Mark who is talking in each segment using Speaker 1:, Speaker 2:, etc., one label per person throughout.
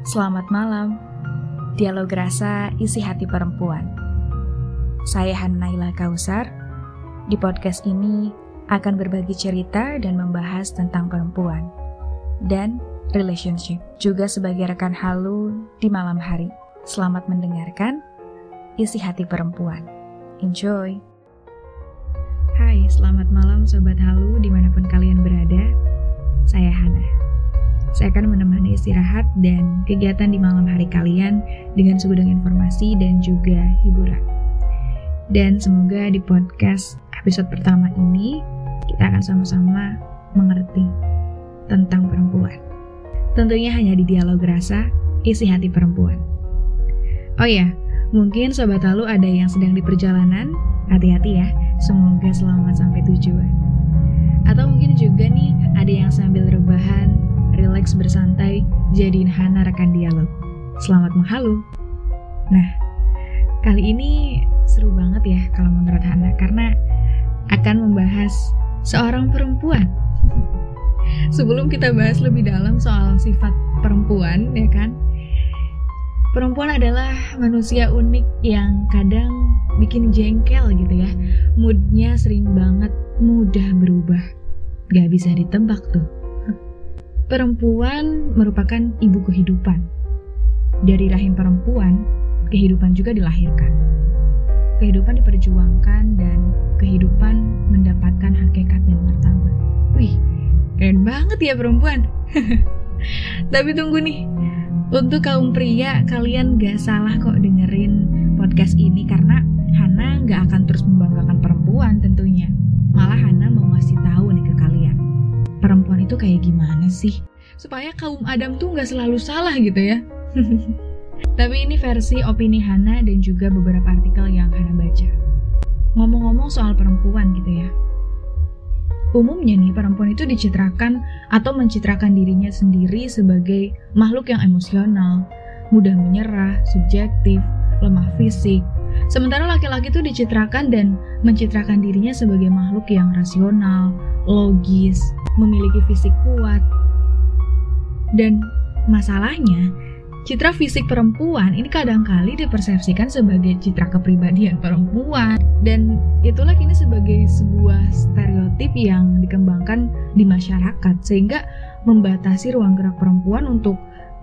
Speaker 1: Selamat malam. Dialog rasa isi hati perempuan. Saya Hanaila Kausar. Di podcast ini akan berbagi cerita dan membahas tentang perempuan dan relationship, juga sebagai rekan halu di malam hari. Selamat mendengarkan isi hati perempuan. Enjoy. Hai, selamat malam sobat halu di mana pun kalian berada. Saya Hana. Saya akan istirahat dan kegiatan di malam hari kalian dengan segudang informasi dan juga hiburan. Dan semoga di podcast episode pertama ini kita akan sama-sama mengerti tentang perempuan. Tentunya hanya di dialog rasa isi hati perempuan. Oh ya, mungkin sobat lalu ada yang sedang di perjalanan, hati-hati ya, semoga selamat sampai tujuan. Atau mungkin juga nih ada yang sambil rebahan rileks bersantai, jadiin Hana rekan dialog. Selamat menghalu. Nah, kali ini seru banget ya kalau menurut Hana karena akan membahas seorang perempuan. Sebelum kita bahas lebih dalam soal sifat perempuan, ya kan? Perempuan adalah manusia unik yang kadang bikin jengkel gitu ya. Moodnya sering banget mudah berubah. Gak bisa ditebak tuh Perempuan merupakan ibu kehidupan. Dari rahim perempuan, kehidupan juga dilahirkan. Kehidupan diperjuangkan dan kehidupan mendapatkan hakikat dan martabat. Wih, keren banget ya perempuan. Tapi tunggu nih, untuk kaum pria kalian gak salah kok dengerin podcast ini karena Hana gak akan terus membanggakan perempuan tentunya. Malah Hana mau ngasih tahu itu kayak gimana sih? Supaya kaum Adam tuh nggak selalu salah gitu ya. Tapi ini versi opini Hana dan juga beberapa artikel yang Hana baca. Ngomong-ngomong soal perempuan gitu ya. Umumnya nih perempuan itu dicitrakan atau mencitrakan dirinya sendiri sebagai makhluk yang emosional, mudah menyerah, subjektif, lemah fisik. Sementara laki-laki itu dicitrakan dan mencitrakan dirinya sebagai makhluk yang rasional, logis, memiliki fisik kuat. Dan masalahnya, citra fisik perempuan ini kadangkali dipersepsikan sebagai citra kepribadian perempuan dan itulah kini sebagai sebuah stereotip yang dikembangkan di masyarakat sehingga membatasi ruang gerak perempuan untuk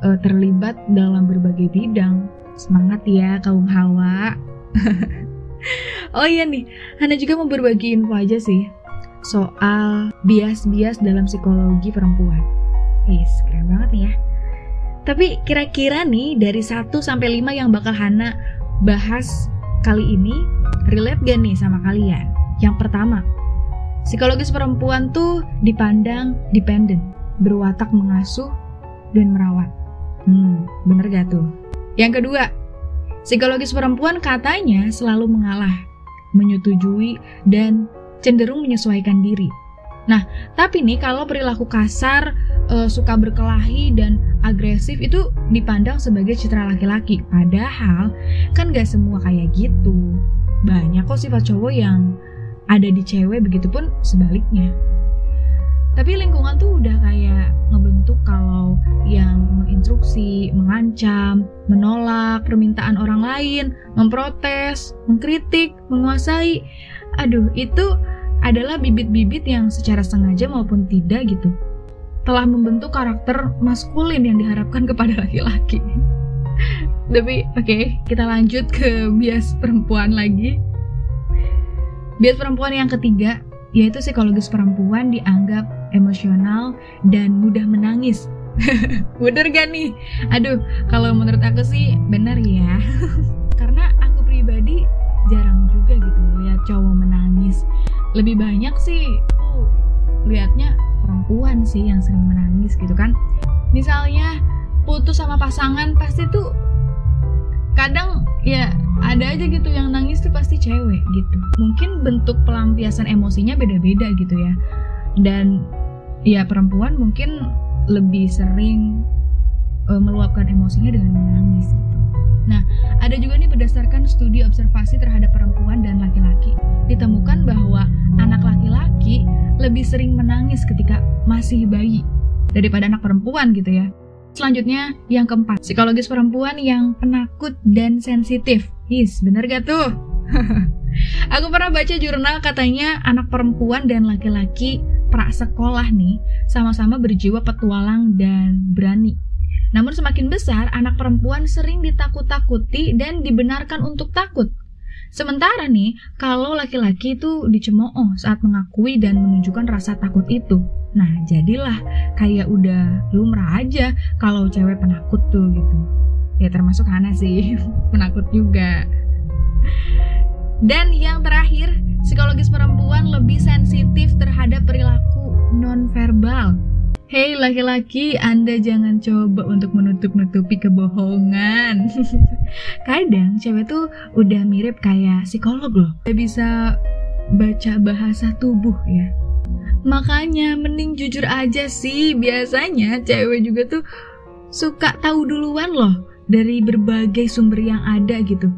Speaker 1: uh, terlibat dalam berbagai bidang. Semangat ya kaum hawa. oh iya nih, Hana juga mau berbagi info aja sih soal bias-bias dalam psikologi perempuan. Yes, keren banget nih ya. Tapi kira-kira nih dari 1 sampai 5 yang bakal Hana bahas kali ini relate gak nih sama kalian? Yang pertama, psikologis perempuan tuh dipandang dependent, berwatak mengasuh dan merawat. Hmm, bener gak tuh? Yang kedua, psikologis perempuan katanya selalu mengalah, menyetujui dan cenderung menyesuaikan diri. Nah, tapi nih kalau perilaku kasar, e, suka berkelahi dan agresif itu dipandang sebagai citra laki-laki. Padahal kan gak semua kayak gitu. Banyak kok sifat cowok yang ada di cewek, begitupun sebaliknya. Tapi lingkungan tuh udah kayak ngebentuk kalau yang menginstruksi, mengancam, menolak permintaan orang lain, memprotes, mengkritik, menguasai. Aduh, itu adalah bibit-bibit yang secara sengaja maupun tidak gitu telah membentuk karakter maskulin yang diharapkan kepada laki-laki. Tapi oke, okay, kita lanjut ke bias perempuan lagi. Bias perempuan yang ketiga yaitu psikologis perempuan dianggap emosional dan mudah menangis. bener gak nih? Aduh, kalau menurut aku sih bener ya. Karena aku pribadi jarang juga cowok menangis. Lebih banyak sih lihatnya perempuan sih yang sering menangis gitu kan. Misalnya putus sama pasangan pasti tuh kadang ya ada aja gitu yang nangis tuh pasti cewek gitu. Mungkin bentuk pelampiasan emosinya beda-beda gitu ya. Dan ya perempuan mungkin lebih sering uh, meluapkan emosinya dengan menangis berdasarkan studi observasi terhadap perempuan dan laki-laki, ditemukan bahwa anak laki-laki lebih sering menangis ketika masih bayi daripada anak perempuan gitu ya. Selanjutnya, yang keempat, psikologis perempuan yang penakut dan sensitif. His, bener gak tuh? Aku pernah baca jurnal katanya anak perempuan dan laki-laki pra sekolah nih sama-sama berjiwa petualang dan berani. Namun semakin besar, anak perempuan sering ditakut-takuti dan dibenarkan untuk takut. Sementara nih, kalau laki-laki itu dicemooh saat mengakui dan menunjukkan rasa takut itu. Nah, jadilah kayak udah lumrah aja kalau cewek penakut tuh gitu. Ya termasuk Hana sih, penakut juga. Dan yang terakhir, psikologis perempuan lebih sensitif Hei laki-laki, Anda jangan coba untuk menutup-nutupi kebohongan. Kadang cewek tuh udah mirip kayak psikolog loh. Dia bisa baca bahasa tubuh ya. Makanya mending jujur aja sih. Biasanya cewek juga tuh suka tahu duluan loh dari berbagai sumber yang ada gitu.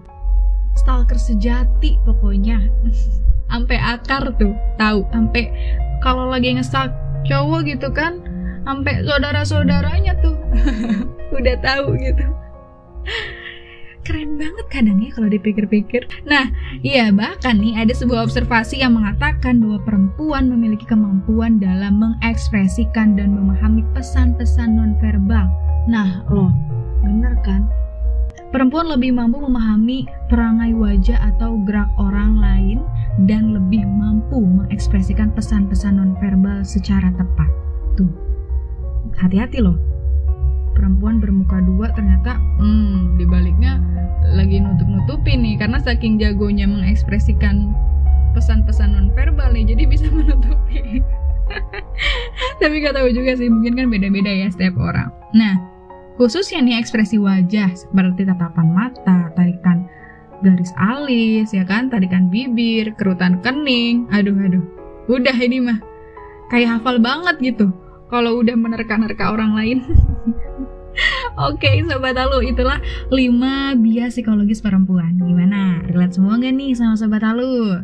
Speaker 1: Stalker sejati pokoknya. Sampai akar tuh, tahu. Sampai kalau lagi ngestalk cowok gitu kan, sampai saudara-saudaranya tuh udah tahu gitu keren banget kadang ya kalau dipikir-pikir. Nah, iya bahkan nih ada sebuah observasi yang mengatakan bahwa perempuan memiliki kemampuan dalam mengekspresikan dan memahami pesan-pesan nonverbal. Nah, loh, bener kan? Perempuan lebih mampu memahami perangai wajah atau gerak orang lain dan lebih mampu mengekspresikan pesan-pesan nonverbal secara tepat. Tuh, hati-hati loh. Perempuan bermuka dua ternyata hmm dibaliknya lagi nutup-nutupin nih karena saking jagonya mengekspresikan pesan-pesan nonverbal nih jadi bisa menutupi. Tapi gak tahu juga sih mungkin kan beda-beda ya setiap orang. Nah khususnya nih ekspresi wajah seperti tatapan mata tarikan garis alis ya kan? Tarikan bibir kerutan kening. Aduh aduh. Udah ini mah kayak hafal banget gitu kalau udah menerka-nerka orang lain. Oke, okay, sobat Alu, itulah 5 bias psikologis perempuan. Gimana? Relate semua gak nih sama sobat Alu?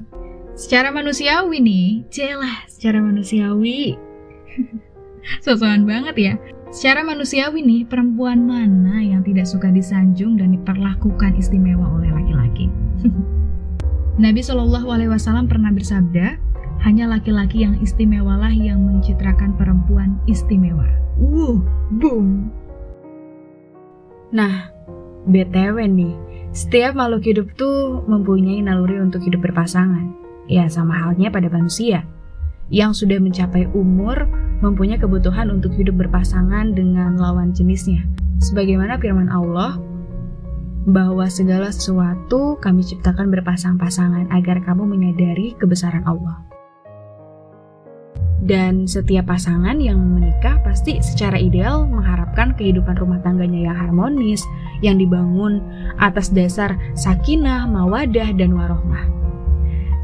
Speaker 1: Secara manusiawi nih, celah secara manusiawi. Sosokan banget ya. Secara manusiawi nih, perempuan mana yang tidak suka disanjung dan diperlakukan istimewa oleh laki-laki? Nabi Shallallahu Alaihi Wasallam pernah bersabda, hanya laki-laki yang istimewalah yang mencitrakan perempuan istimewa. Wuh, boom. Nah, BTW nih, setiap makhluk hidup tuh mempunyai naluri untuk hidup berpasangan. Ya, sama halnya pada manusia. Yang sudah mencapai umur, mempunyai kebutuhan untuk hidup berpasangan dengan lawan jenisnya. Sebagaimana firman Allah, bahwa segala sesuatu kami ciptakan berpasang-pasangan agar kamu menyadari kebesaran Allah. Dan setiap pasangan yang menikah pasti secara ideal mengharapkan kehidupan rumah tangganya yang harmonis, yang dibangun atas dasar sakinah, mawadah, dan warohmah.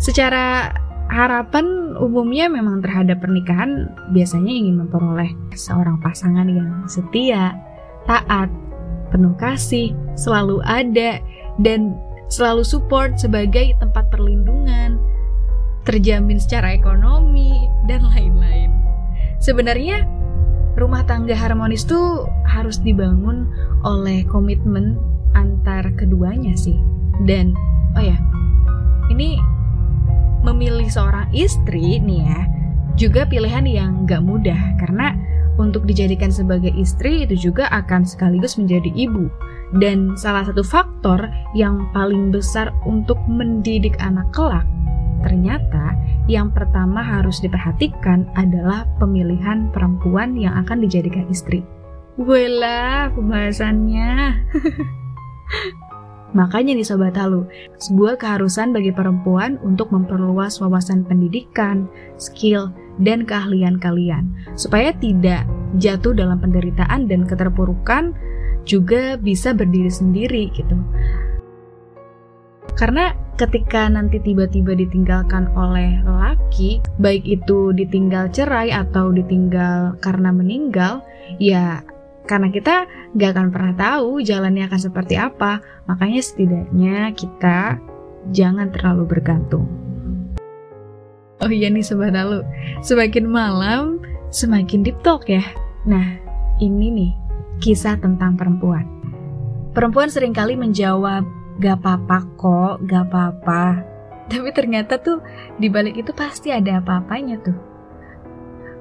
Speaker 1: Secara harapan umumnya memang terhadap pernikahan biasanya ingin memperoleh seorang pasangan yang setia, taat, penuh kasih, selalu ada, dan selalu support sebagai tempat perlindungan, terjamin secara ekonomi, dan lain-lain. Sebenarnya, rumah tangga harmonis tuh harus dibangun oleh komitmen antar keduanya sih. Dan, oh ya, ini memilih seorang istri nih ya, juga pilihan yang gak mudah karena untuk dijadikan sebagai istri itu juga akan sekaligus menjadi ibu. Dan salah satu faktor yang paling besar untuk mendidik anak kelak Ternyata yang pertama harus diperhatikan adalah pemilihan perempuan yang akan dijadikan istri. Wela pembahasannya. Makanya nih Sobat Halu, sebuah keharusan bagi perempuan untuk memperluas wawasan pendidikan, skill, dan keahlian kalian. Supaya tidak jatuh dalam penderitaan dan keterpurukan juga bisa berdiri sendiri gitu. Karena ketika nanti tiba-tiba ditinggalkan oleh lelaki, baik itu ditinggal cerai atau ditinggal karena meninggal, ya karena kita gak akan pernah tahu jalannya akan seperti apa. Makanya setidaknya kita jangan terlalu bergantung. Oh iya nih Sobat Alu, semakin malam semakin deep talk ya. Nah, ini nih kisah tentang perempuan. Perempuan sering kali menjawab, gak apa-apa kok, gak apa-apa. Tapi ternyata tuh di balik itu pasti ada apa-apanya tuh.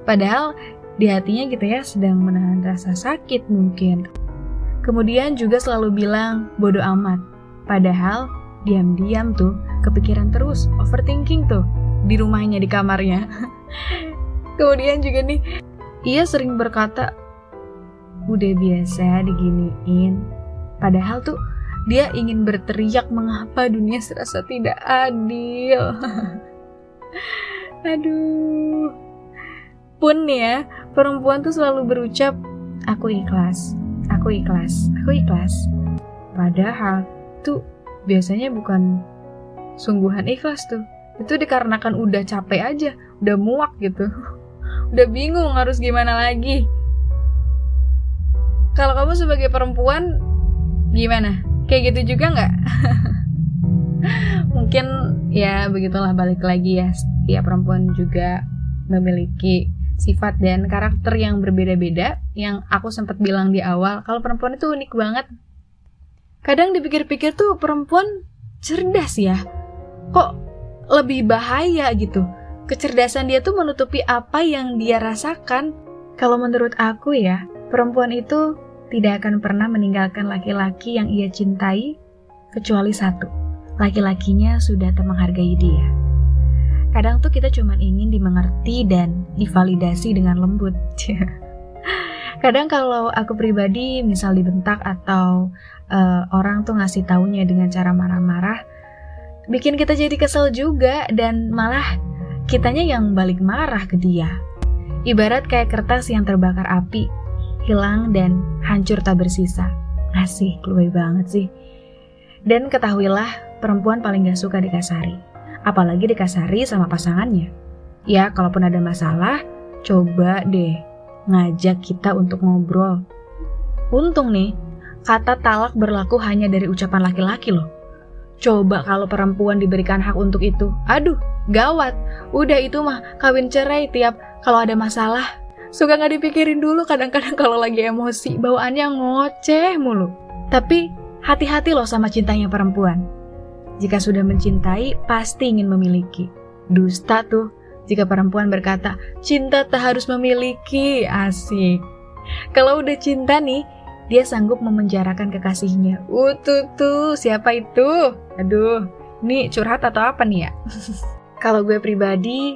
Speaker 1: Padahal di hatinya gitu ya sedang menahan rasa sakit mungkin. Kemudian juga selalu bilang bodoh amat. Padahal diam-diam tuh kepikiran terus, overthinking tuh di rumahnya di kamarnya. Kemudian juga nih, ia sering berkata, udah biasa diginiin. Padahal tuh dia ingin berteriak mengapa dunia serasa tidak adil. Aduh. Pun ya, perempuan tuh selalu berucap, aku ikhlas, aku ikhlas, aku ikhlas. Padahal tuh biasanya bukan sungguhan ikhlas tuh. Itu dikarenakan udah capek aja, udah muak gitu. Udah bingung harus gimana lagi. Kalau kamu sebagai perempuan, gimana? Kayak gitu juga nggak? Mungkin ya begitulah balik lagi ya. Setiap perempuan juga memiliki sifat dan karakter yang berbeda-beda. Yang aku sempat bilang di awal kalau perempuan itu unik banget. Kadang dipikir-pikir tuh perempuan cerdas ya. Kok lebih bahaya gitu? Kecerdasan dia tuh menutupi apa yang dia rasakan. Kalau menurut aku ya perempuan itu tidak akan pernah meninggalkan laki-laki yang ia cintai kecuali satu laki-lakinya sudah tak menghargai dia. Kadang tuh kita cuma ingin dimengerti dan divalidasi dengan lembut. Kadang kalau aku pribadi misal dibentak atau uh, orang tuh ngasih taunya dengan cara marah-marah bikin kita jadi kesel juga dan malah kitanya yang balik marah ke dia. Ibarat kayak kertas yang terbakar api, hilang dan hancur tak bersisa. Asih, lebih banget sih. Dan ketahuilah, perempuan paling gak suka dikasari. Apalagi dikasari sama pasangannya. Ya, kalaupun ada masalah, coba deh ngajak kita untuk ngobrol. Untung nih, kata talak berlaku hanya dari ucapan laki-laki loh. Coba kalau perempuan diberikan hak untuk itu. Aduh, gawat. Udah itu mah kawin cerai tiap kalau ada masalah. Suka nggak dipikirin dulu kadang-kadang kalau lagi emosi, bawaannya ngoceh mulu. Tapi hati-hati loh sama cintanya perempuan. Jika sudah mencintai, pasti ingin memiliki. Dusta tuh jika perempuan berkata, cinta tak harus memiliki, asik. Kalau udah cinta nih, dia sanggup memenjarakan kekasihnya. Uh, tuh, tuh, siapa itu? Aduh, ini curhat atau apa nih ya? Kalau gue pribadi,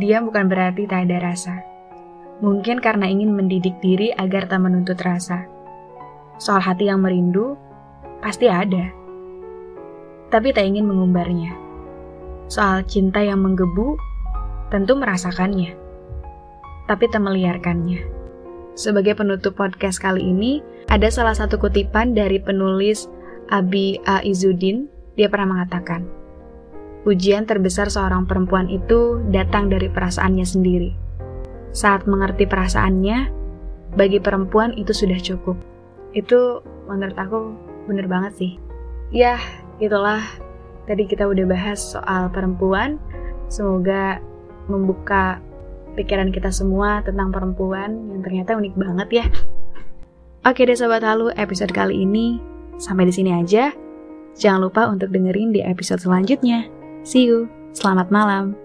Speaker 1: dia bukan berarti tak ada rasa. Mungkin karena ingin mendidik diri agar tak menuntut rasa. Soal hati yang merindu, pasti ada. Tapi tak ingin mengumbarnya. Soal cinta yang menggebu, tentu merasakannya. Tapi tak meliarkannya. Sebagai penutup podcast kali ini, ada salah satu kutipan dari penulis Abi A. Izudin. Dia pernah mengatakan, Ujian terbesar seorang perempuan itu datang dari perasaannya sendiri. Saat mengerti perasaannya, bagi perempuan itu sudah cukup. Itu menurut aku bener banget sih. Ya, itulah tadi kita udah bahas soal perempuan. Semoga membuka pikiran kita semua tentang perempuan yang ternyata unik banget ya. Oke deh sobat halu, episode kali ini sampai di sini aja. Jangan lupa untuk dengerin di episode selanjutnya. See you. Selamat malam.